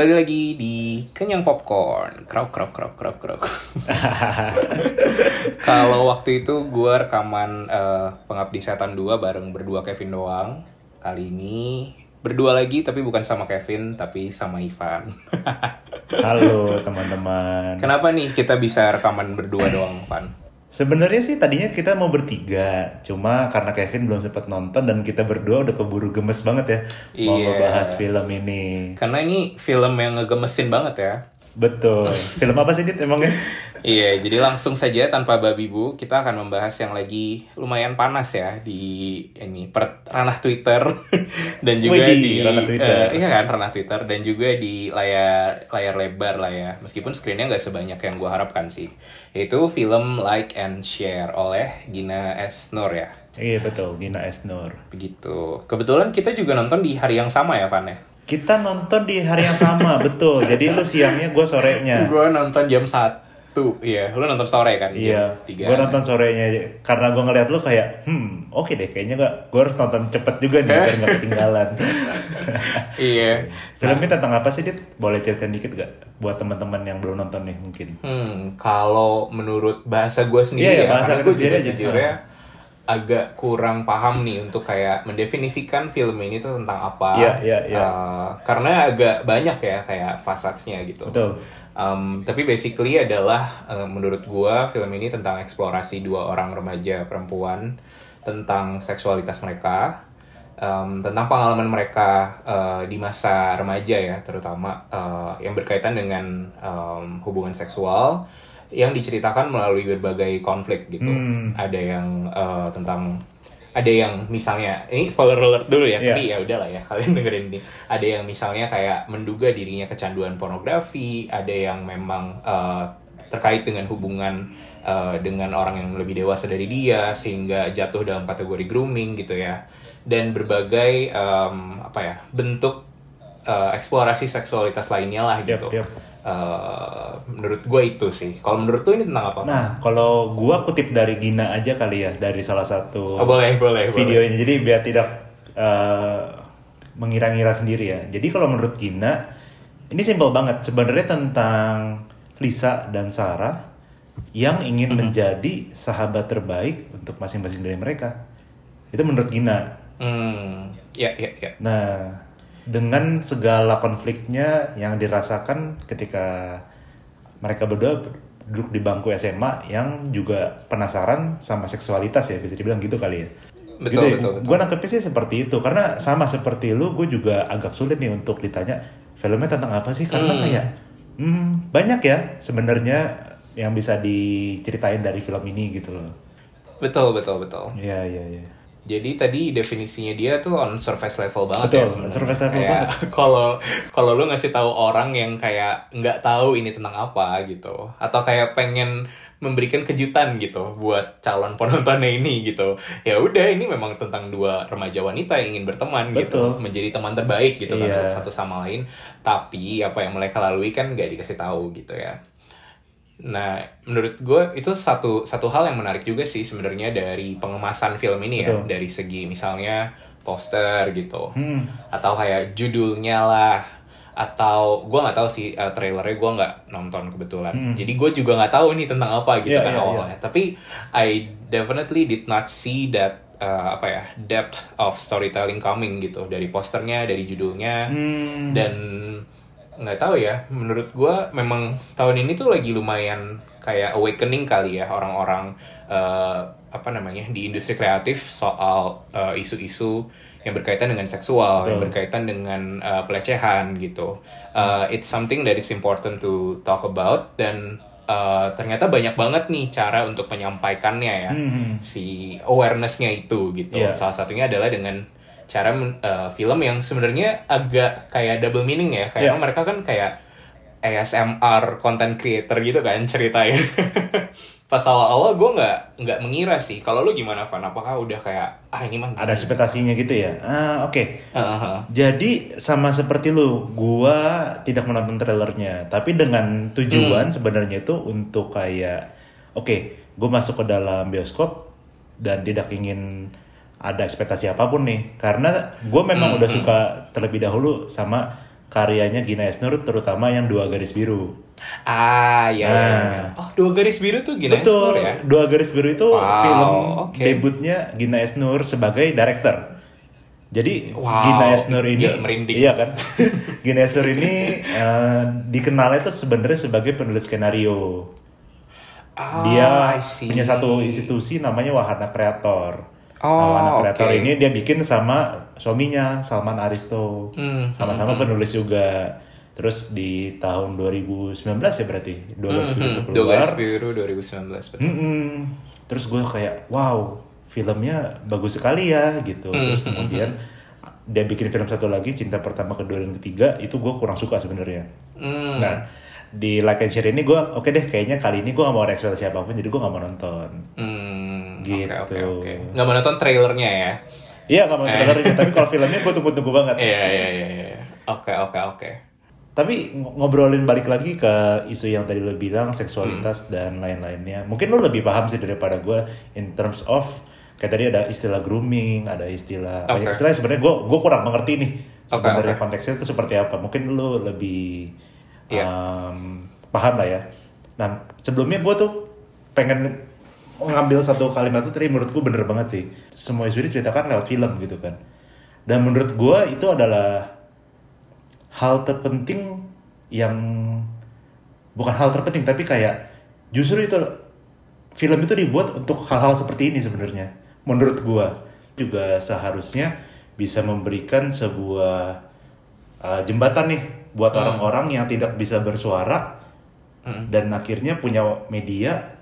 Kembali lagi di Kenyang Popcorn. Krok krok krok krok krok. Kalau waktu itu gue rekaman eh, Pengabdi Setan 2 bareng berdua Kevin doang. Kali ini berdua lagi tapi bukan sama Kevin tapi sama Ivan. Halo teman-teman. Kenapa nih kita bisa rekaman berdua doang, Van? Sebenarnya sih tadinya kita mau bertiga, cuma karena Kevin belum sempat nonton dan kita berdua udah keburu gemes banget ya mau Iya. ngebahas film ini. Karena ini film yang ngegemesin banget ya. Betul. Film apa sih Dit emangnya? Iya, jadi langsung saja tanpa babi bu, kita akan membahas yang lagi lumayan panas ya di ini per ranah Twitter dan juga Widih, di ranah Twitter. eh, iya kan ranah Twitter dan juga di layar layar lebar lah ya. Meskipun screennya nggak sebanyak yang gua harapkan sih. Itu film Like and Share oleh Gina S Nur ya. Iya betul, Gina Esnur. Begitu. Kebetulan kita juga nonton di hari yang sama ya, Van ya. Kita nonton di hari yang sama, betul. Jadi lu siangnya, gue sorenya. Gua nonton jam 1. Iya, lu nonton sore kan? Iya, gue nonton sorenya karena gue ngeliat lu kayak, hmm, oke deh, kayaknya gak, gue harus nonton cepet juga nih biar gak ketinggalan. Iya. Filmnya tentang apa sih, Dit? Boleh ceritain dikit gak? Buat teman-teman yang belum nonton nih mungkin. Hmm, kalau menurut bahasa gue sendiri Iya, iya, ya, bahasa gue sendiri aja. sejujurnya agak kurang paham nih untuk kayak mendefinisikan film ini tuh tentang apa. Iya, iya, iya. Eh, karena agak banyak ya kayak fasadnya gitu. Betul. Um, tapi basically adalah eh, menurut gua film ini tentang eksplorasi dua orang remaja perempuan tentang seksualitas mereka, um, tentang pengalaman mereka eh, di masa remaja ya, terutama eh, yang berkaitan dengan um, hubungan seksual yang diceritakan melalui berbagai konflik gitu. Hmm. Ada yang eh, tentang ada yang misalnya ini spoiler alert dulu ya, Iya. tapi ya udahlah ya kalian dengerin ini. Ada yang misalnya kayak menduga dirinya kecanduan pornografi, ada yang memang eh, terkait dengan hubungan eh, dengan orang yang lebih dewasa dari dia sehingga jatuh dalam kategori grooming gitu ya. Dan berbagai em, apa ya bentuk eh, eksplorasi seksualitas lainnya lah gitu. yap. Eh, menurut gue itu sih. Kalau menurut lu ini tentang apa? Nah, kalau gua kutip dari Gina aja kali ya, dari salah satu Oh, boleh, boleh, boleh. videonya. Jadi biar tidak eh, mengira-ngira sendiri ya. Jadi kalau menurut Gina, ini simpel banget. Sebenarnya tentang Lisa dan Sarah yang ingin menjadi sahabat terbaik untuk masing-masing dari mereka. Itu menurut Gina. Hmm, ya, ya, ya. Nah, dengan segala konfliknya yang dirasakan ketika mereka berdua duduk di bangku SMA yang juga penasaran sama seksualitas ya bisa dibilang gitu kali ya. Betul, gitu ya. betul, betul. Gue nangkepnya sih seperti itu karena sama seperti lu, gue juga agak sulit nih untuk ditanya filmnya tentang apa sih karena Hmm. kayak hmm, banyak ya sebenarnya yang bisa diceritain dari film ini gitu loh. Betul, betul, betul. Iya iya iya. Jadi tadi definisinya dia tuh on surface level banget Betul, ya sebenarnya. surface level Kayak, banget. Kalau kalau lu ngasih tahu orang yang kayak nggak tahu ini tentang apa gitu, atau kayak pengen memberikan kejutan gitu buat calon penontonnya ini gitu. Ya udah ini memang tentang dua remaja wanita yang ingin berteman gitu, Betul. menjadi teman terbaik gitu kan Iya. untuk satu sama lain. Tapi apa yang mereka lalui kan nggak dikasih tahu gitu ya. Nah, menurut gue itu satu satu hal yang menarik juga sih sebenarnya dari pengemasan film ini ya, Betul. dari segi misalnya poster gitu, Hmm. atau kayak judulnya lah, atau gue nggak tahu sih uh, trailernya gue nggak nonton kebetulan, Hmm. jadi gue juga nggak tahu ini tentang apa gitu Iya, kan iya, awalnya. Tapi I definitely did not see that uh, apa ya depth of storytelling coming gitu dari posternya, dari judulnya Hmm. dan nggak tahu ya menurut gua memang tahun ini tuh lagi lumayan kayak awakening kali ya orang-orang eh, apa namanya di industri kreatif soal eh, isu-isu yang berkaitan dengan seksual yang Betul. berkaitan dengan eh, pelecehan gitu Eh, it's something that is important to talk about dan eh, ternyata banyak banget nih cara untuk menyampaikannya ya Hmm. si awarenessnya itu gitu. Iya. Salah satunya adalah dengan cara eh, film yang sebenarnya agak kayak double meaning ya. Kayak Iya. mereka kan kayak ASMR content creator gitu kan ceritanya. Pas awal-awal gue nggak nggak mengira sih. Kalau lu gimana Van? Apakah udah kayak ah ini mah Ada ekspektasinya gitu ya. Ah, oke. Heeh. Jadi sama seperti lu, gua tidak menonton trailernya, tapi dengan tujuan sebenarnya itu untuk kayak oke, gue masuk ke dalam bioskop dan tidak ingin ada ekspektasi apa pun nih, karena gue memang udah suka terlebih dahulu sama karyanya Gina Esnur terutama yang dua garis biru. Ah, ya. Nah. Oh, dua garis biru tuh Gina Betul. Esnur ya? Dua garis biru itu Wow, film oke. debutnya Gina Esnur sebagai director. Jadi Wow, Gina Esnur ini gila, merinding. iya kan? Gina Esnur ini eh, dikenalnya itu sebenarnya sebagai penulis skenario. Ah, Dia punya satu institusi namanya Wahana Kreator. Oh, nah, Wahana Kreator ini dia bikin sama suaminya Salman Aristo. Hmm, Sama-sama penulis juga. Terus di tahun 2019 ya berarti dua garis biru itu Hmm, Dua garis keluar. biru 2019 betul. Mm-mm. Terus gue kayak wow filmnya bagus sekali ya gitu. Hmm, Terus kemudian dia bikin film satu lagi Cinta Pertama, Kedua dan Ketiga itu gue kurang suka sebenarnya. Hmm. Nah di like and share ini gue oke deh kayaknya kali ini gue gak mau ekspektasi siapa pun jadi gue gak mau nonton. Hmm, Gitu. Oke, oke, oke. Nggak mau nonton trailernya ya? Iya gak mau trailernya tapi kalau filmnya gue tunggu-tunggu banget. Iya, iya, iya, iya. Oke, oke, oke. Tapi ng- ngobrolin balik lagi ke isu yang tadi lo bilang seksualitas dan lain-lainnya. Mungkin lo lebih paham sih daripada gue in terms of kayak tadi ada istilah grooming, ada istilah Oke. banyak istilah sebenarnya gue gue kurang mengerti nih sebenarnya oke. konteksnya itu seperti apa. Mungkin lo lebih Iya. um, paham lah ya. Nah sebelumnya gue tuh pengen mengambil satu kalimat itu tadi menurut gue bener banget sih. Semua isu ini diceritakan lewat film gitu kan. Dan menurut gue itu adalah hal terpenting yang bukan hal terpenting tapi kayak justru itu film itu dibuat untuk hal-hal seperti ini sebenarnya menurut gua juga seharusnya bisa memberikan sebuah uh, jembatan nih buat orang-orang yang tidak bisa bersuara Hmm. dan akhirnya punya media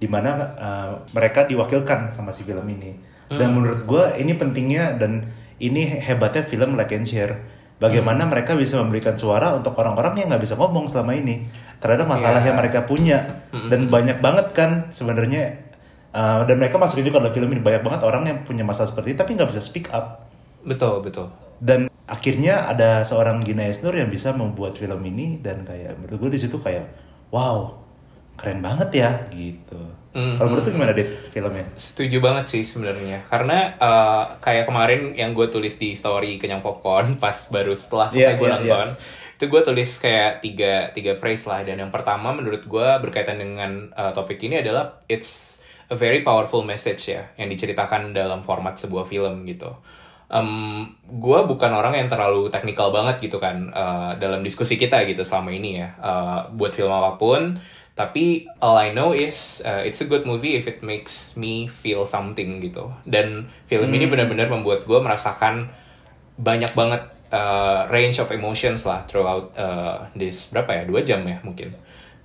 di mana uh, mereka diwakilkan sama si film ini. Dan menurut gua ini pentingnya dan ini hebatnya film like and share. Bagaimana mereka bisa memberikan suara untuk orang-orang yang nggak bisa ngomong selama ini. Terhadap masalah Iya. yang mereka punya. Dan banyak banget kan sebenarnya uh, dan mereka masukin juga dalam film ini. Banyak banget orang yang punya masalah seperti ini tapi nggak bisa speak up. Betul, betul. dan akhirnya ada seorang Gina Esnur yang bisa membuat film ini dan kayak menurut gue di situ kayak wow keren banget ya gitu Mhm. kalau menurut lu gimana deh filmnya Setuju banget sih sebenarnya. Karena eh, kayak kemarin yang gue tulis di story kenyang popcorn pas baru setelah selesai Iya, gue iya, nonton, itu gue tulis kayak tiga tiga phrase lah. Dan yang pertama menurut gue berkaitan dengan eh, topik ini adalah it's a very powerful message ya yang diceritakan dalam format sebuah film gitu. Em, gue bukan orang yang terlalu teknikal banget gitu kan eh, dalam diskusi kita gitu selama ini ya eh, buat film apa pun tapi all I know is uh, it's a good movie if it makes me feel something gitu. Dan film ini benar-benar membuat gue merasakan banyak banget uh, range of emotions lah throughout uh, this berapa ya? Dua jam ya mungkin.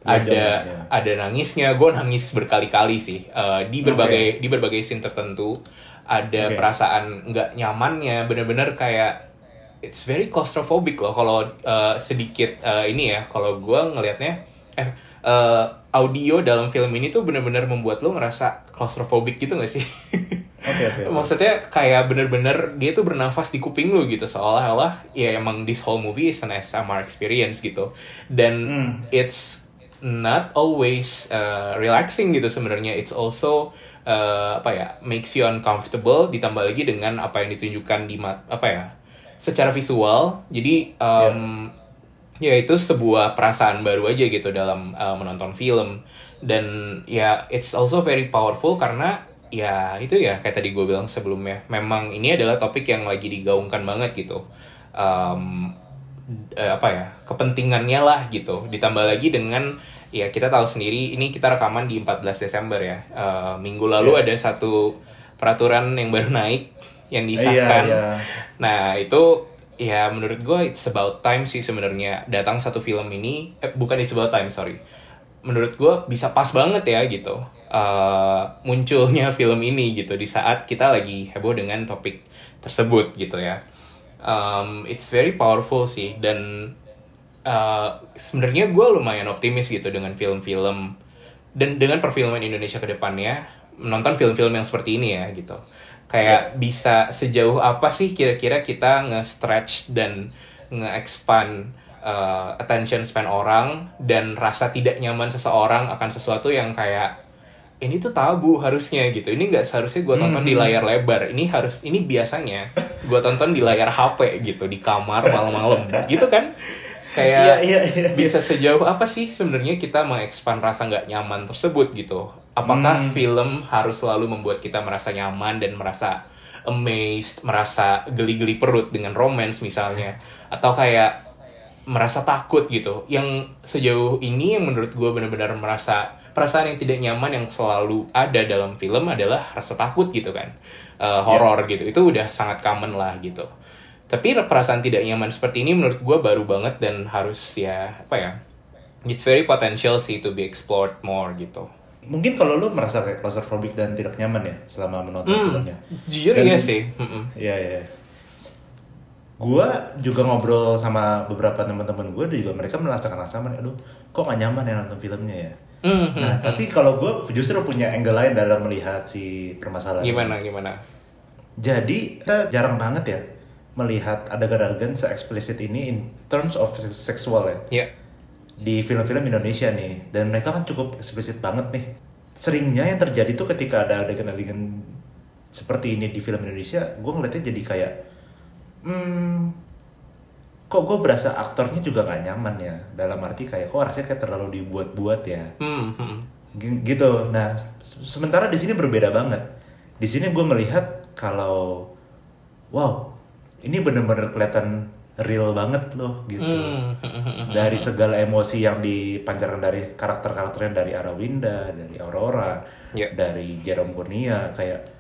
Dua ada jam, ya. ada nangisnya. Gue nangis berkali-kali sih uh, di berbagai di berbagai scene tertentu. Ada Oke. perasaan nggak nyamannya. Bener-bener kayak it's very claustrophobic loh kalau uh, sedikit uh, ini ya. Kalau gue ngelihatnya eh uh, audio dalam film ini tuh bener-bener membuat lo ngerasa claustrophobic gitu gak sih? Oke, oke, oke. Maksudnya kayak bener-bener dia tuh bernafas di kuping lo gitu seolah-olah ya emang this whole movie is an SMR experience gitu dan Hmm. it's not always uh, relaxing gitu sebenarnya it's also uh, apa ya makes you uncomfortable ditambah lagi dengan apa yang ditunjukkan di apa ya secara visual jadi um, ya itu sebuah perasaan baru aja gitu dalam uh, menonton film. Dan ya it's also very powerful karena ya itu ya kayak tadi gue bilang sebelumnya. Memang ini adalah topik yang lagi digaungkan banget gitu. Um, eh, apa ya kepentingannya lah gitu. Ditambah lagi dengan ya kita tahu sendiri ini kita rekaman di 14 Desember ya. Eh, minggu lalu ada satu peraturan yang baru naik yang disahkan. Iya, iya. nah itu ya menurut gue it's about time sih sebenarnya datang satu film ini. Eh, bukan it's about time sorry. Menurut gue bisa pas banget ya gitu. Eh, munculnya film ini gitu. Di saat kita lagi heboh dengan topik tersebut gitu ya. Um, it's very powerful sih dan uh, sebenarnya gue lumayan optimis gitu dengan film-film dan dengan perfilman Indonesia ke depannya menonton film-film yang seperti ini ya gitu kayak bisa sejauh apa sih kira-kira kita nge-stretch dan nge-expand uh, attention span orang dan rasa tidak nyaman seseorang akan sesuatu yang kayak ini tuh tabu harusnya gitu. Ini nggak seharusnya gue tonton di layar lebar. Ini harus ini biasanya gue tonton di layar HP gitu di kamar malam-malam. Gitu kan? Kayak Iya, iya, iya. bisa sejauh apa sih sebenarnya kita mengekspan rasa nggak nyaman tersebut gitu apakah Hmm. film harus selalu membuat kita merasa nyaman dan merasa amazed merasa geli-geli perut dengan romance misalnya? Atau kayak merasa takut gitu? Yang sejauh ini yang menurut gue benar-benar merasa perasaan yang tidak nyaman yang selalu ada dalam film adalah rasa takut gitu kan. Eh, horor gitu. Itu udah sangat common lah gitu. Tapi perasaan tidak nyaman seperti ini menurut gue baru banget dan harus ya apa ya it's very potential sih to be explored more gitu Mungkin kalau lu merasa kayak claustrophobic dan tidak nyaman ya selama menonton Hmm, filmnya. jujur Dan- iya sih Mm-mm. Iya, iya. Gua juga ngobrol sama beberapa teman-teman gue juga mereka merasakan sama aduh kok gak nyaman ya nonton filmnya ya. Mhm. Nah, tapi kalau gue justru punya angle lain dalam melihat si permasalahan. gimana gimana Jadi kita jarang banget ya melihat adegan-adegan se-eksplisit ini in terms of seks- seksual ya ya di film-film Indonesia nih dan mereka kan cukup eksplisit banget nih. Seringnya yang terjadi tuh ketika ada adegan-adegan seperti ini di film Indonesia, gue ngeliatnya jadi kayak, hmm, kok gue berasa aktornya juga nggak nyaman ya. Dalam arti kayak, kok rasanya kayak terlalu dibuat-buat ya. Hmm, hmm. Gitu. Nah, se- sementara di sini berbeda banget. Di sini gue melihat kalau, wow, ini bener-bener kelihatan real banget loh gitu. Hmm. Dari segala emosi yang dipancarkan dari karakter-karakternya dari Arawinda, dari Aurora, Ya. dari Jerome Kurnia, kayak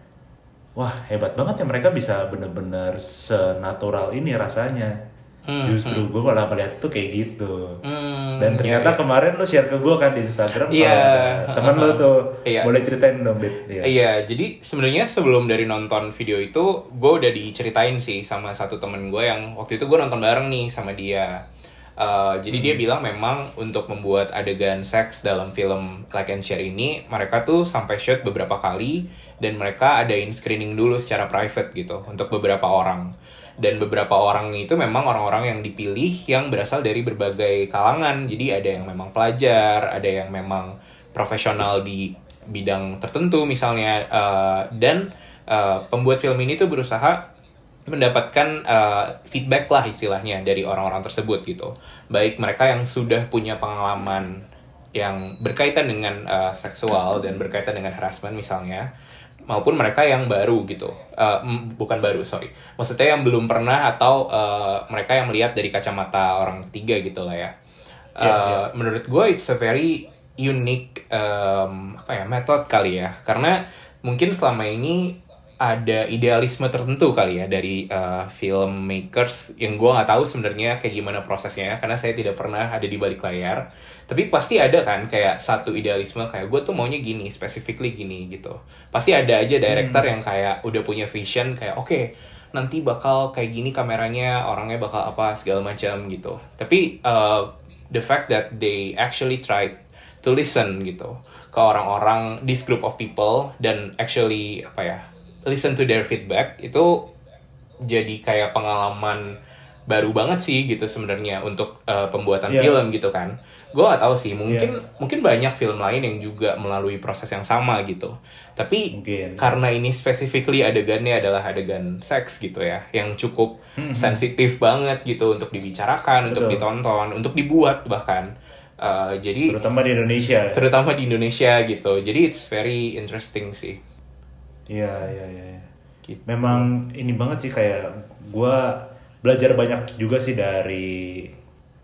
wah hebat banget ya mereka bisa bener-bener senatural ini rasanya. Hmm, Justru gue malah melihat tuh kayak gitu. Hmm, Dan ternyata iya, kemarin lu share ke gue kan di Instagram Iya. kalau ada temen lu tuh Iya. boleh ceritain dong, Dit. Iya. Iya, jadi sebenarnya sebelum dari nonton video itu, gue udah diceritain sih sama satu temen gue yang waktu itu gue nonton bareng nih sama dia. Uh, jadi dia bilang memang untuk membuat adegan seks dalam film Like and Share ini, mereka tuh sampai shoot beberapa kali dan mereka adain screening dulu secara private gitu untuk beberapa orang. Dan beberapa orang itu memang orang-orang yang dipilih yang berasal dari berbagai kalangan. Jadi ada yang memang pelajar, ada yang memang profesional di bidang tertentu misalnya uh, dan uh, pembuat film ini tuh berusaha mendapatkan uh, feedback lah istilahnya dari orang-orang tersebut gitu. Baik mereka yang sudah punya pengalaman yang berkaitan dengan uh, seksual dan berkaitan dengan harassment misalnya maupun mereka yang baru gitu. Uh, bukan baru sorry. Maksudnya yang belum pernah atau uh, mereka yang melihat dari kacamata orang ketiga gitu lah ya. Uh, iya. menurut gue it's a very unique um, apa ya method kali ya. Karena mungkin selama ini ada idealisme tertentu kali ya dari uh, filmmakers yang gue nggak tahu sebenarnya kayak gimana prosesnya karena saya tidak pernah ada di balik layar. Tapi pasti ada kan kayak satu idealisme kayak gue tuh maunya gini specifically gini gitu. Pasti ada aja director yang kayak udah punya vision kayak oke nanti bakal kayak gini kameranya orangnya bakal apa segala macam gitu. Tapi uh, the fact that they actually tried to listen gitu ke orang-orang this group of people dan actually apa ya listen to their feedback itu jadi kayak pengalaman baru banget sih gitu sebenarnya untuk uh, pembuatan Iya. film gitu kan gue gak tahu sih mungkin mungkin banyak film lain yang juga melalui proses yang sama gitu tapi Mungkin. karena ini specifically adegannya adalah adegan seks gitu ya yang cukup sensitif banget gitu untuk dibicarakan untuk Betul. ditonton untuk dibuat bahkan Uh, jadi Terutama di Indonesia. terutama di Indonesia gitu jadi it's very interesting sih Iya, iya, iya. iya. Gitu. Memang ini banget sih kayak gua belajar banyak juga sih dari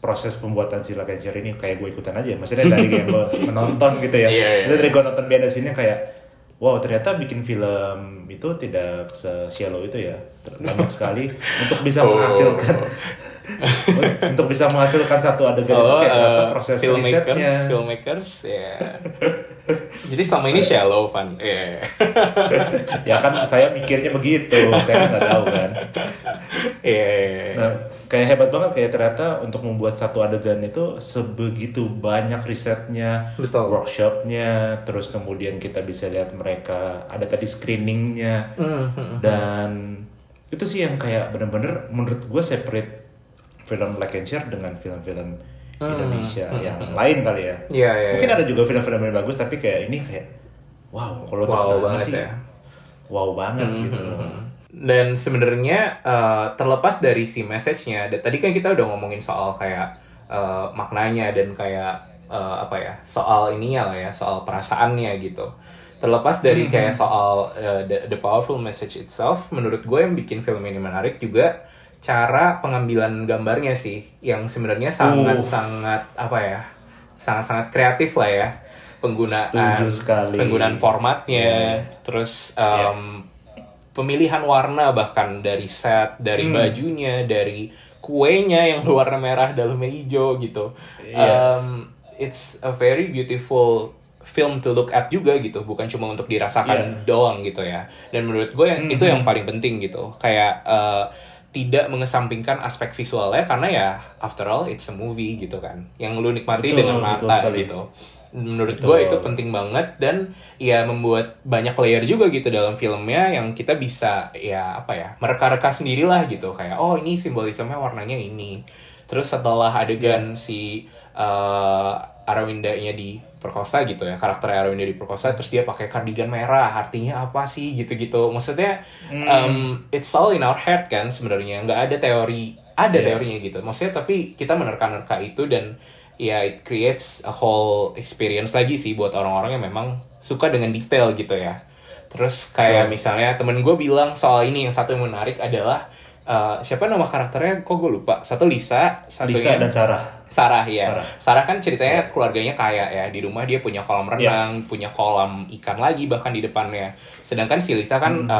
proses pembuatan si Like and Share ini kayak gue ikutan aja. Maksudnya dari yang gue menonton gitu ya. Iya, iya. Maksudnya dari gue nonton the scene-nya kayak wow ternyata bikin film itu tidak se-shallow itu ya. Banyak sekali untuk bisa Oh. untuk bisa menghasilkan satu adegan itu kayak uh, proses filmmakers, risetnya. filmmakers, ya. Jadi selama ini shallow fun, ya. ya kan saya mikirnya begitu, saya kan nggak tahu kan. Iya. Nah, kayak hebat banget kayak ternyata untuk membuat satu adegan itu sebegitu banyak risetnya, Betul. workshopnya, terus kemudian kita bisa lihat mereka ada tadi screeningnya Hmm, dan itu sih yang kayak bener-bener menurut gue separate film Black and Share dengan film-film Indonesia yang lain kali ya. Hmm, Iya, iya, Mungkin iya. ada juga film-film yang bagus tapi kayak ini kayak wow kalau Wow banget sih ya. wow banget Hmm, gitu. dan sebenarnya uh, terlepas dari si message-nya tadi kan kita udah ngomongin soal kayak uh, maknanya dan kayak uh, apa ya soal ininya lah ya soal perasaannya gitu terlepas dari kayak soal uh, the, the powerful message itself menurut gue yang bikin film ini menarik juga cara pengambilan gambarnya sih yang sebenarnya sangat sangat apa ya sangat sangat kreatif lah ya penggunaan penggunaan formatnya terus um, pemilihan warna bahkan dari set dari Hmm. bajunya dari kuenya yang warna merah dalamnya hijau gitu Iya. Um, it's a very beautiful film to look at juga gitu bukan cuma untuk dirasakan Iya. doang gitu ya dan menurut gue yang itu Mhm. yang paling penting gitu kayak uh, tidak mengesampingkan aspek visualnya karena ya after all it's a movie gitu kan. Yang lu nikmati Betul, dengan mata gitu. Menurut gue itu penting banget dan ya membuat banyak layer juga gitu dalam filmnya yang kita bisa ya apa ya mereka-reka sendirilah gitu. Kayak oh ini simbolismenya warnanya ini. Terus setelah adegan si uh, Arawindanya diperkosa gitu ya. Karakter Arawinda diperkosa terus dia pakai kardigan merah. Artinya apa sih? Gitu-gitu. Maksudnya Hmm. um, it's all in our head kan sebenarnya. Nggak ada teori ada Iya. teorinya gitu. Maksudnya tapi kita menerka-nerka itu dan ya it creates a whole experience lagi sih buat orang-orang yang memang suka dengan detail gitu ya. Terus kayak misalnya temen gue bilang soal ini yang satu yang menarik adalah uh, siapa nama karakternya? Kok gue lupa. Satu Lisa Lisa satunya dan Sarah. Sarah ya. Sarah. Sarah. kan ceritanya keluarganya kaya ya. Di rumah dia punya kolam Iya. renang, punya kolam ikan lagi bahkan di depannya. Sedangkan si Lisa kan Hmm.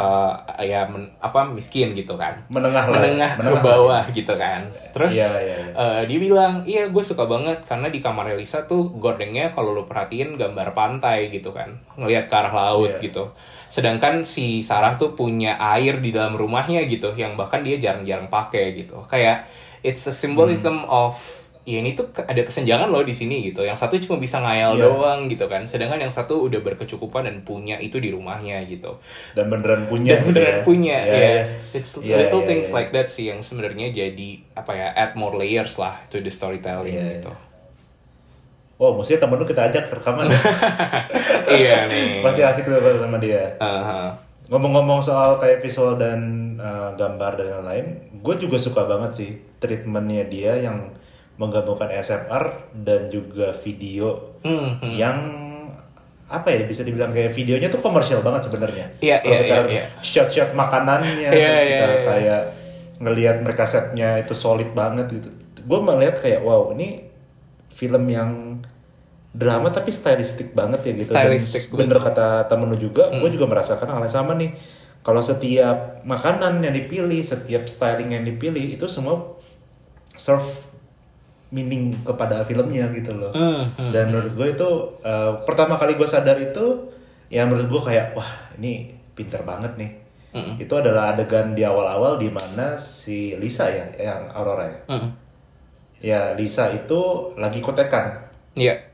eh, ya men- apa miskin gitu kan. Menengah lah. Menengah ke bawah gitu kan. Terus Iya, iya, iya. eh, dia bilang, "Iya, gue suka banget karena di kamarnya Lisa tuh gordengnya kalau lu perhatiin gambar pantai gitu kan. Ngelihat ke arah laut Iya. gitu. Sedangkan si Sarah tuh punya air di dalam rumahnya gitu yang bahkan dia jarang-jarang pakai gitu. Kayak it's a symbolism Hmm. of ya ini tuh ada kesenjangan loh di sini gitu. Yang satu cuma bisa ngayal Iya. doang gitu kan. Sedangkan yang satu udah berkecukupan dan punya itu di rumahnya gitu. Dan beneran punya. Dan gitu beneran ya. punya Iya, ya. iya. It's Iya, little iya, things iya. like that sih yang sebenarnya jadi apa ya add more layers lah to the storytelling Iya, gitu. Wow, mestinya temen lu kita ajak rekaman ya. iya nih. Pasti asik tuh sama dia. Aha. Ngomong-ngomong soal kayak visual dan uh, gambar dan lain-lain, gue juga suka banget sih treatmentnya dia yang menggabungkan SFR dan juga video Hmm, hmm. yang apa ya bisa dibilang kayak videonya tuh komersial banget sebenarnya. Iya, Kalau iya, kita iya, iya. shot-shot makanannya, Iya, terus iya, kita iya. kayak ngelihat mereka setnya itu solid banget gitu. Gue melihat kayak wow ini film yang drama tapi stylistik banget ya gitu. Stylistik, Dan bener kata temen lu juga, gue Hmm. juga merasakan hal yang sama nih. Kalau setiap makanan yang dipilih, setiap styling yang dipilih itu semua serve meaning kepada filmnya gitu loh. Hmm, hmm. Dan menurut gue itu uh, pertama kali gue sadar itu ya menurut gue kayak wah ini pinter banget nih. Mm-mm. Itu adalah adegan di awal-awal di mana si Lisa ya yang Aurora ya. Hmm. Ya Lisa itu lagi kotekan. Iya.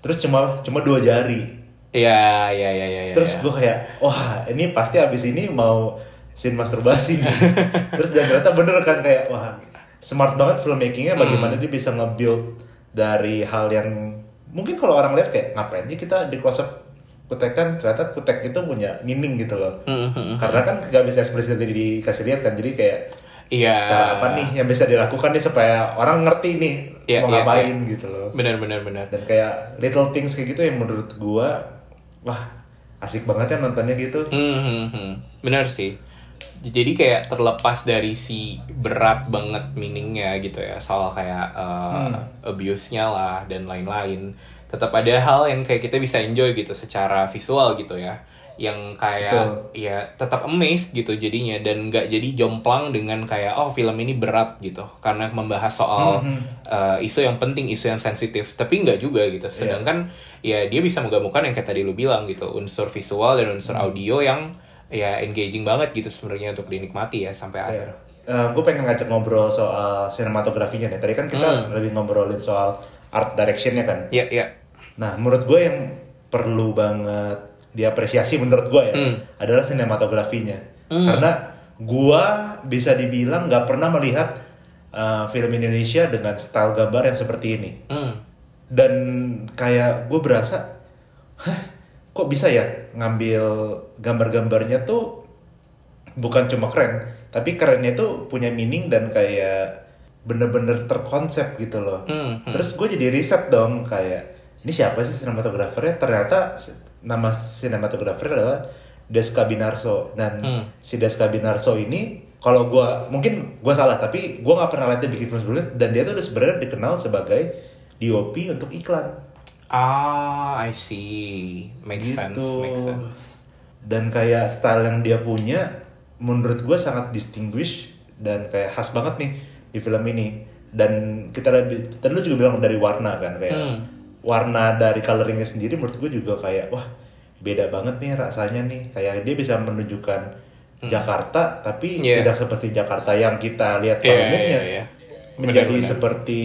Terus cuma cuma dua jari. Iya, iya, iya, iya. Terus iya. gue kayak wah ini pasti abis ini mau scene masturbasi nih. Terus dan ternyata bener kan kayak wah smart banget filmmakingnya Hmm. bagaimana dia bisa nge-build dari hal yang mungkin kalau orang lihat kayak ngapain sih kita di close up kutekan ternyata kutek itu punya meaning gitu loh. Hmm, hmm, hmm. Karena kan gak bisa eksplisit di- dikasih lihat kan jadi kayak Iya. cara apa nih yang bisa dilakukan nih supaya orang ngerti nih Iya, mau iya, ngapain gitu loh. Benar, benar, benar. Dan kayak little things kayak gitu yang menurut gua wah asik banget ya nontonnya gitu. Hmm, hmm. Benar sih. Jadi kayak terlepas dari si berat banget meaningnya gitu ya soal kayak uh, Hmm. abuse-nya lah dan lain-lain. Tetap ada hal yang kayak kita bisa enjoy gitu secara visual gitu ya. Yang kayak Betul. ya tetap amazed gitu jadinya dan nggak jadi jomplang dengan kayak oh film ini berat gitu karena membahas soal Mhm. uh, isu yang penting, isu yang sensitif. Tapi nggak juga gitu. Iya. Sedangkan ya dia bisa menggabungkan yang kayak tadi lu bilang gitu unsur visual dan unsur Hmm. audio yang ya engaging banget gitu sebenarnya untuk dinikmati ya sampai akhir. gue Eh, pengen ngajak ngobrol soal sinematografinya nih. Tadi kan kita Hmm. lebih ngobrolin soal art directionnya kan. Iya iya. Nah, menurut gue yang perlu banget diapresiasi menurut gue ya Hmm. adalah sinematografinya. Hmm. Karena gue bisa dibilang nggak pernah melihat uh, film Indonesia dengan style gambar yang seperti ini. Hmm. Dan kayak gue berasa, hah, kok bisa ya ngambil gambar-gambarnya tuh bukan cuma keren tapi kerennya tuh punya meaning dan kayak bener-bener terkonsep gitu loh Hmm, hmm. terus gue jadi riset dong kayak ini siapa sih sinematografernya ternyata nama sinematografer adalah Deska Binarso dan Hmm. si Deska Binarso ini kalau gue mungkin gue salah tapi gue nggak pernah lihat dia bikin film sebelumnya dan dia tuh udah sebenarnya dikenal sebagai DOP untuk iklan Ah, I see. Makes Gitu. sense, makes sense. dan kayak style yang dia punya menurut gue sangat distinguish dan kayak khas banget nih di film ini dan kita lihat tadi lu juga bilang dari warna kan kayak Hmm. warna dari coloringnya sendiri menurut gue juga kayak wah beda banget nih rasanya nih kayak dia bisa menunjukkan Jakarta tapi Hmm. Iya. tidak seperti Jakarta yang kita lihat pada Iya, umumnya iya, iya. menjadi Benar-benar. seperti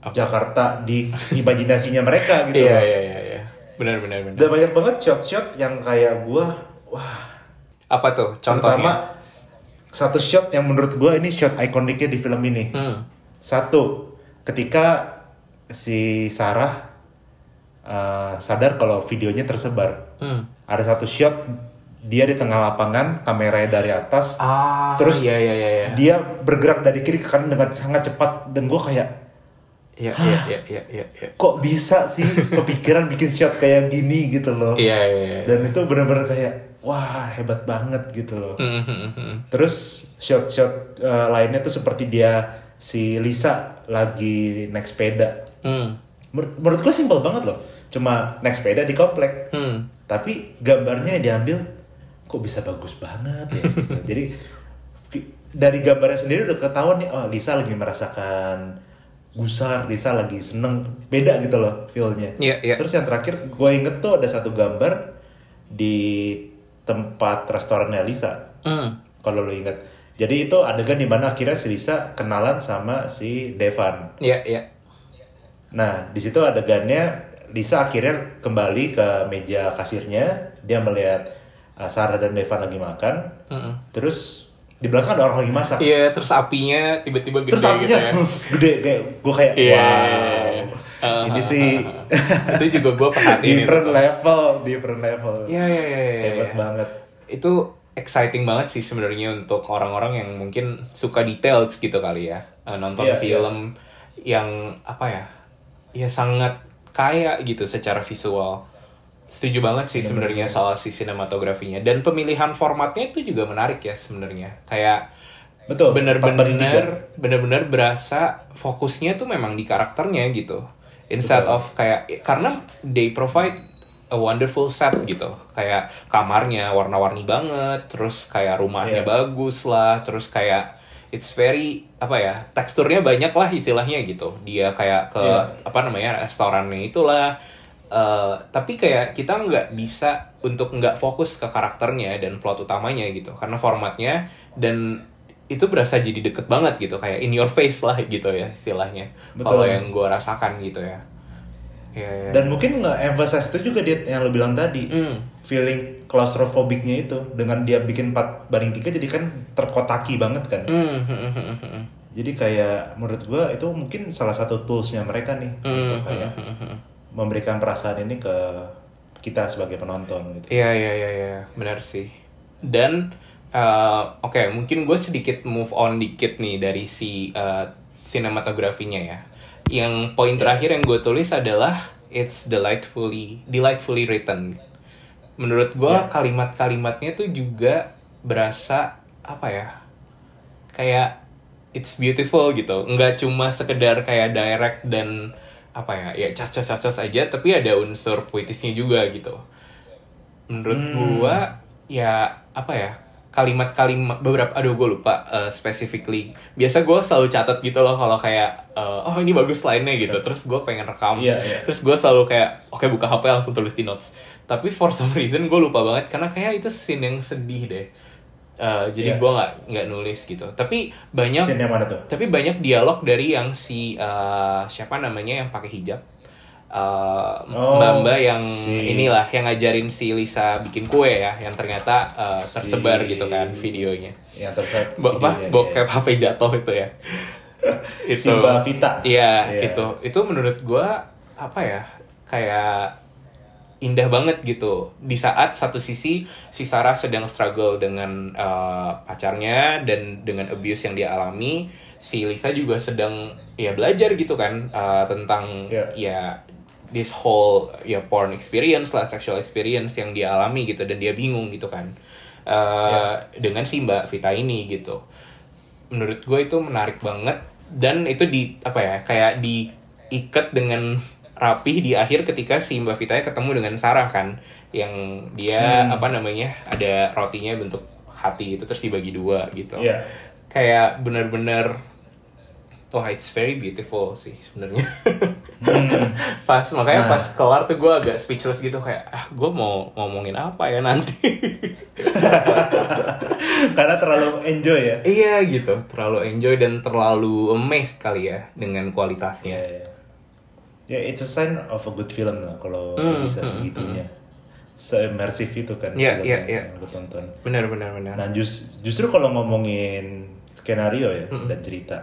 em, Jakarta di imajinasinya mereka gitu Iya, loh. iya, iya, iya. Benar, benar, benar. Dan banyak banget shot-shot yang kayak gua, wah, Apa tuh contohnya? satu shot yang menurut gua ini shot ikoniknya di film ini. Hmm. Satu, ketika si Sarah uh, sadar kalau videonya tersebar. Hmm. Ada satu shot dia di tengah lapangan, kameranya dari atas, Ah, Terus iya, iya, iya, iya. dia bergerak dari kiri ke kanan dengan sangat cepat dan gua kayak Iya, iya, iya, iya, iya, iya. kok bisa sih kepikiran bikin shot kayak gini gitu loh. Iya, iya, iya. Dan itu bener-bener kayak wah hebat banget gitu loh. Hmm, hmm, hmm. Terus shot-shot uh, lainnya tuh seperti dia si Lisa lagi naik sepeda. Hmm. Menur- menurut gue simpel banget loh. Cuma naik sepeda di komplek. Hmm. Tapi gambarnya yang diambil kok bisa bagus banget ya. Jadi dari gambarnya sendiri udah ketahuan nih oh Lisa lagi merasakan gusar, Lisa lagi seneng, beda gitu loh feel-nya. Iya, iya. Terus yang terakhir gue inget tuh ada satu gambar di tempat restorannya Lisa Hmm. kalau lo inget. Jadi itu adegan di mana akhirnya si Lisa kenalan sama si Devan. Iya, iya. Nah di situ adegannya Lisa akhirnya kembali ke meja kasirnya, dia melihat uh, Sarah dan Devan lagi makan, Hmm. terus di belakang ada orang lagi masak. Iya, terus apinya tiba-tiba gede Terus gitu apinya ya. buff, gede kayak gue kayak Iya. wow. Ah, Ini ah, sih ah, ah. itu juga gue perhatiin different itu. level, different level. Iya, iya, iya, iya. Hebat iya. banget. Itu exciting banget sih sebenarnya untuk orang-orang yang mungkin suka details gitu kali ya. Eh, nonton Iya, film yang apa ya? Ya sangat kaya gitu secara visual. Setuju banget sih sebenarnya soal si sinematografinya dan pemilihan formatnya itu juga menarik ya sebenarnya. Kayak Betul. bener-bener bener-bener berasa fokusnya tuh memang di karakternya gitu instead Betul. of kayak karena they provide a wonderful set gitu kayak kamarnya warna-warni banget terus kayak rumahnya Iya. bagus lah terus kayak it's very apa ya teksturnya banyak lah istilahnya gitu dia kayak ke Iya. apa namanya restorannya itulah Eh, tapi kayak kita nggak bisa untuk nggak fokus ke karakternya dan plot utamanya gitu karena formatnya dan itu berasa jadi deket banget gitu kayak in your face lah gitu ya istilahnya kalau yang gue rasakan gitu ya ya, ya. Dan mungkin nggak emphasize itu juga dia yang lo bilang tadi. Hmm. Feeling klaustrofobiknya itu dengan dia bikin 4 banding 3 jadi kan terkotaki banget kan. Hmm. Jadi kayak menurut gua itu mungkin salah satu toolsnya mereka nih Hmm, untuk kayak. Memberikan perasaan ini ke kita sebagai penonton gitu. Iya iya iya iya benar sih. Dan eh, oke mungkin gue sedikit move on dikit nih dari si eh, sinematografinya ya. Yang poin terakhir yang gue tulis adalah it's delightfully delightfully written. Menurut gue Ya. kalimat-kalimatnya tuh juga berasa apa ya? Kayak it's beautiful gitu. Nggak cuma sekedar kayak direct dan apa ya ya cas cas cas cas aja tapi ada unsur puitisnya juga gitu. Menurut Hmm. gua ya apa ya kalimat-kalimat beberapa aduh gue lupa uh, specifically. Biasa gue selalu catat gitu loh kalau kayak uh, oh ini bagus lainnya gitu. Terus gue pengen rekam. Iya, iya. terus gue selalu kayak oke buka hp langsung tulis di notes. Tapi for some reason gue lupa banget karena kayak itu scene yang sedih deh Uh, jadi Iya. gue nggak nggak nulis gitu tapi banyak Scene yang mana tuh? tapi banyak dialog dari yang si uh, siapa namanya yang pakai hijab Uh, Oh, mbak-mbak yang si- inilah yang ngajarin si Lisa bikin kue ya yang ternyata uh, Si- tersebar gitu kan videonya Yang terset Bo apa bokep iya. HP jatuh itu ya itu Si Mbak Vita. iya Iya. itu itu menurut gua apa ya kayak indah banget gitu. Di saat satu sisi si Sarah sedang struggle dengan uh, pacarnya dan dengan abuse yang dia alami si Lisa juga sedang ya belajar gitu kan uh, tentang Yeah. ya this whole ya porn experience lah sexual experience yang dia alami gitu dan dia bingung gitu kan. Uh, dengan si Mbak Vita ini gitu. Menurut gue itu menarik banget dan itu di apa ya kayak diikat dengan rapih di akhir ketika si Mbak Vita ketemu dengan Sarah kan yang dia Hmm. apa namanya ada rotinya bentuk hati itu terus dibagi dua gitu Iya. kayak bener-bener wah it's very beautiful sih sebenarnya Hmm. pas makanya Nah. pas kelar tuh gue agak speechless gitu kayak ah gue mau ngomongin apa ya nanti Karena terlalu enjoy ya. iya gitu terlalu enjoy dan terlalu amazed kali ya dengan kualitasnya Ya, ya. Ya, it's a sign of a good film lah kalau Hmm, bisa hmm, segitunya. Se-immersif itu kan Iya, film iya, yang iya. lu tonton. benar benar benar Nah, jus- justru kalau ngomongin skenario ya dan cerita.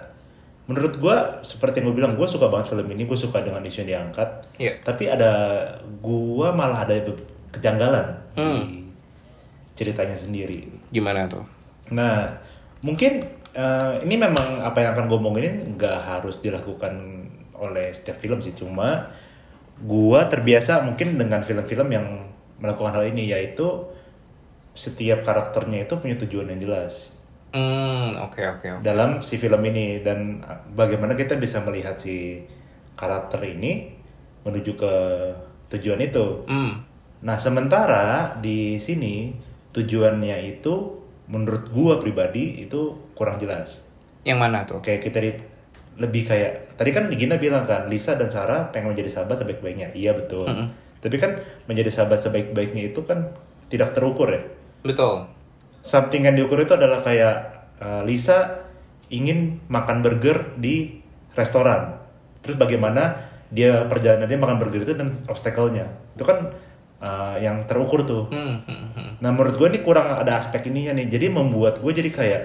Menurut gua seperti yang gue bilang, gue suka banget film ini, gue suka dengan isu yang diangkat. Iya. Tapi ada gua malah ada kejanggalan di Hmm. ceritanya sendiri. gimana tuh Nah, mungkin eh, ini memang apa yang akan gue omongin nggak harus dilakukan oleh setiap film sih, cuma gua terbiasa mungkin dengan film-film yang melakukan hal ini yaitu setiap karakternya itu punya tujuan yang jelas. Hmm oke oke oke. Dalam si film ini. Dan bagaimana kita bisa melihat si karakter ini menuju ke tujuan itu. hmm. Nah, sementara di sini tujuannya itu menurut gua pribadi itu kurang jelas. yang mana tuh? Kayak kita di, lebih kayak tadi kan Gina bilang kan Lisa dan Sarah pengen menjadi sahabat sebaik-baiknya. Iya betul. Mm-mm. Tapi kan menjadi sahabat sebaik-baiknya itu kan tidak terukur ya. betul Something yang diukur itu adalah kayak uh, Lisa ingin makan burger di restoran. Terus bagaimana dia perjalanan dia makan burger itu dan obstacle-nya. Itu kan uh, yang terukur tuh. hmm, hmm, hmm. Nah menurut gue ini kurang ada aspek ininya nih. Jadi membuat gue jadi kayak,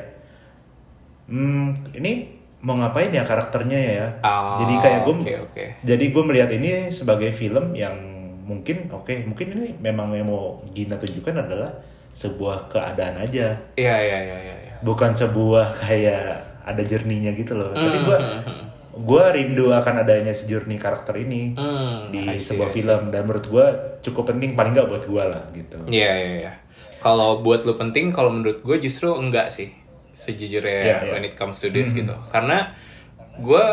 hmm, ini mau ngapain ya karakternya ya? Ah, jadi kayak gue, oke oke jadi gue melihat ini sebagai film yang mungkin, oke, mungkin ini memang yang mau Gina tunjukkan adalah sebuah keadaan aja, iya iya iya iya iya. bukan sebuah kayak ada jerninya gitu loh. Tapi Hmm, gue, hmm. gue rindu akan adanya si journey karakter ini Hmm, di see, sebuah film dan menurut gue cukup penting paling nggak buat gue lah gitu. Iya iya iya. Kalau buat lu penting, kalau menurut gue justru enggak sih sejujurnya Iya, iya. when it comes to this Mhm. gitu. Karena gue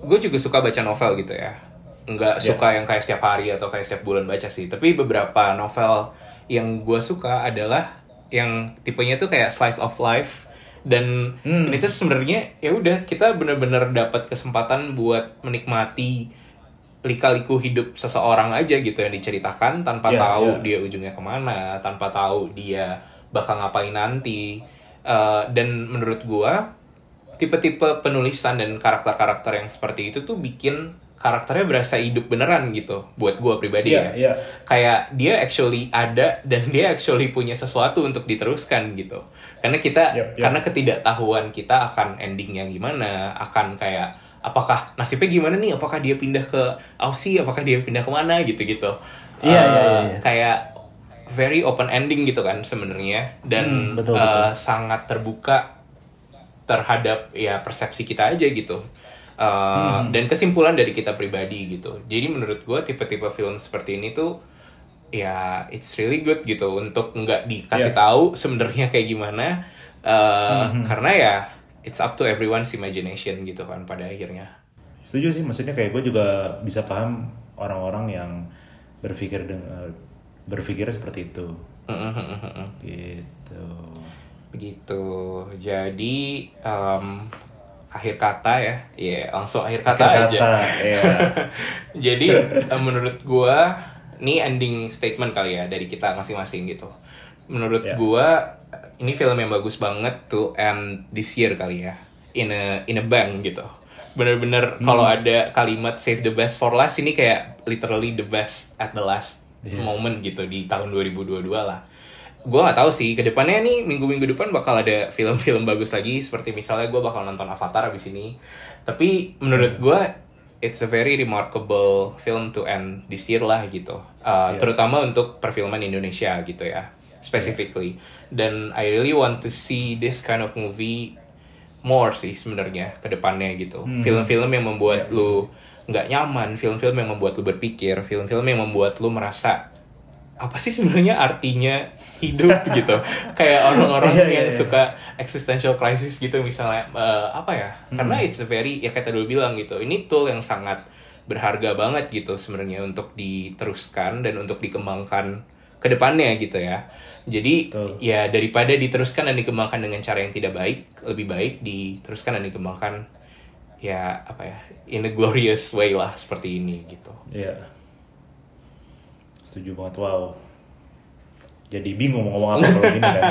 gue juga suka baca novel gitu ya. Enggak Iya. suka yang kayak setiap hari atau kayak setiap bulan baca sih. Tapi beberapa novel yang gue suka adalah yang tipenya tuh kayak slice of life dan Hmm. ini tuh sebenarnya ya udah kita bener-bener dapat kesempatan buat menikmati lika-liku hidup seseorang aja gitu yang diceritakan tanpa Ya, tahu ya. dia ujungnya ke mana, tanpa tahu dia bakal ngapain nanti. Eh, dan menurut gua tipe-tipe penulisan dan karakter-karakter yang seperti itu tuh bikin karakternya berasa hidup beneran gitu buat gua pribadi Iya, ya iya. kayak dia actually ada dan dia actually punya sesuatu untuk diteruskan gitu karena kita Yap, yap. karena ketidaktahuan kita akan endingnya gimana akan kayak apakah nasibnya gimana nih apakah dia pindah ke Aussie apakah dia pindah ke mana gitu gitu Iya, iya, iya, iya. kayak very open ending gitu kan sebenarnya dan Hmm, betul, eh, betul. sangat terbuka terhadap ya persepsi kita aja gitu Uh, Hmm. dan kesimpulan dari kita pribadi gitu jadi menurut gue tipe-tipe film seperti ini tuh ya it's really good gitu untuk nggak dikasih Yeah. tahu sebenarnya kayak gimana uh, Mhm. karena ya it's up to everyone's imagination gitu kan pada akhirnya Setuju sih, maksudnya kayak gue juga bisa paham orang-orang yang berpikir dengan berpikir seperti itu, gitu. begitu jadi um, akhir kata ya ya langsung akhir kata Akhir aja kata, iya. Jadi menurut gua ini ending statement kali ya dari kita masing-masing gitu. Menurut Ya. gua ini film yang bagus banget tuh end this year kali ya. In a in a bang gitu. Bener-bener Hmm. kalau ada kalimat save the best for last ini kayak literally the best at the last Iya. moment gitu di tahun 2022 lah. Gua nggak tahu sih ke depannya nih minggu-minggu depan bakal ada film-film bagus lagi seperti misalnya gua bakal nonton Avatar abis ini. Tapi menurut gua it's a very remarkable film to end this year lah gitu. Uh, Yeah. Terutama untuk perfilman Indonesia gitu ya, specifically. Dan I really want to see this kind of movie more sih sebenarnya ke depannya gitu. Hmm. Film-film yang membuat Yeah, lu nggak nyaman, film-film yang membuat lu berpikir, film-film yang membuat lu merasa apa sih sebenarnya artinya hidup gitu kayak orang-orang iya, yang iya. suka existential crisis gitu misalnya eh, apa ya Hmm. karena it's a very ya kayak tadi lu bilang gitu ini tool yang sangat berharga banget gitu sebenarnya untuk diteruskan dan untuk dikembangkan ke depannya gitu ya jadi Betul. ya daripada diteruskan dan dikembangkan dengan cara yang tidak baik lebih baik diteruskan dan dikembangkan ya apa ya in a glorious way lah seperti ini gitu Iya. Setuju banget, wow. Jadi bingung mau ngomong apa kalau gini kan.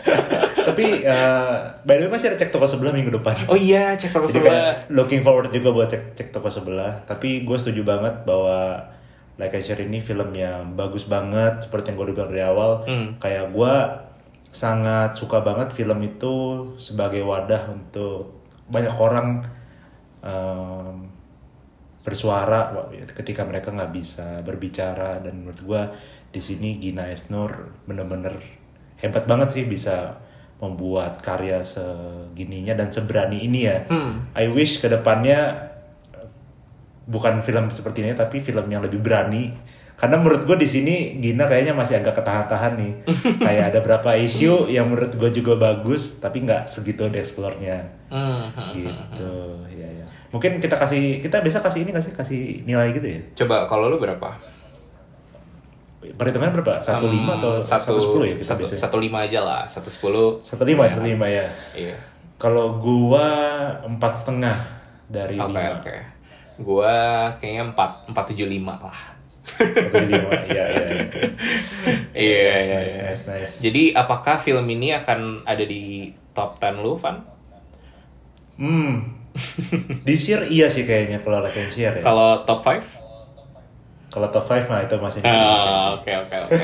Tapi eh, by the way masih ada cek toko sebelah minggu depan. oh iya cek toko Jadi sebelah looking forward juga buat cek, cek toko sebelah. Tapi gue setuju banget bahwa Like I Share ini film yang bagus banget. Seperti yang gue udah bilang dari awal. Hmm. Kayak gue sangat suka banget film itu sebagai wadah untuk banyak orang em, bersuara ketika mereka nggak bisa berbicara dan menurut gue di sini Gina Esnur bener-bener hebat banget sih bisa membuat karya segininya dan seberani ini ya. Hmm. I wish ke depannya eh, bukan film seperti ini tapi film yang lebih berani. Karena menurut gue di sini Gina kayaknya masih agak ketahan-tahan nih. Kayak ada berapa isu yang menurut gue juga bagus tapi nggak segitu dieksplornya Hmm, hmm, hmm. gitu. Ya ya. Mungkin kita kasih kita bisa kasih ini nggak sih kasih nilai gitu ya? coba kalau lu berapa Perhitungan berapa? Satu lima atau satu sepuluh ya kita satu, satu lima aja lah satu sepuluh Satu lima, satu lima ya. iya Kalau gua empat setengah dari oke lima. oke gua kayaknya empat empat tujuh lima lah iya iya. iya iya iya. jadi apakah film ini akan ada di top 10 lu Van Hmm. Di share iya sih kayaknya kalau like and share ya. kalau top 5 Kalau top 5 mah itu masih Ah, oke oke oke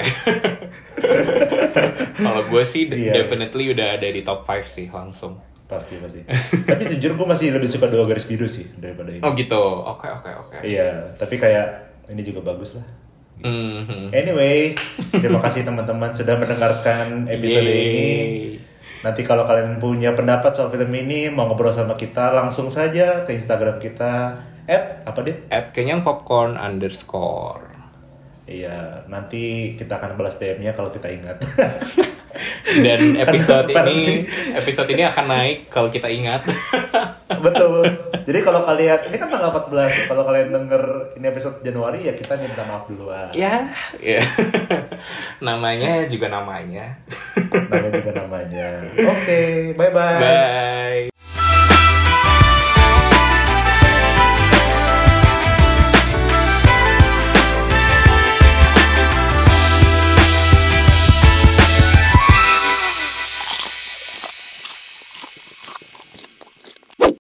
kalau gue sih Iya. definitely udah ada di top 5 sih langsung pasti pasti. Tapi sejujur gue masih lebih suka dua garis biru sih daripada ini. oh gitu oke oke oke Iya, tapi kayak ini juga bagus lah. Mhm. Anyway, terima kasih teman-teman sudah mendengarkan episode Yeay. ini. Nanti kalau kalian punya pendapat soal film ini, mau ngobrol sama kita, langsung saja ke Instagram kita. At, apa deh? at kenyang popcorn underscore Iya, nanti kita akan balas DM-nya kalau kita ingat. dan episode Karena- ini episode ini akan naik kalau kita ingat Betul. Jadi kalau kalian, ini kan tanggal 14, kalau kalian denger ini episode Januari, ya kita minta maaf duluan. ya ya namanya juga namanya Namanya juga namanya. Oke, bye-bye. bye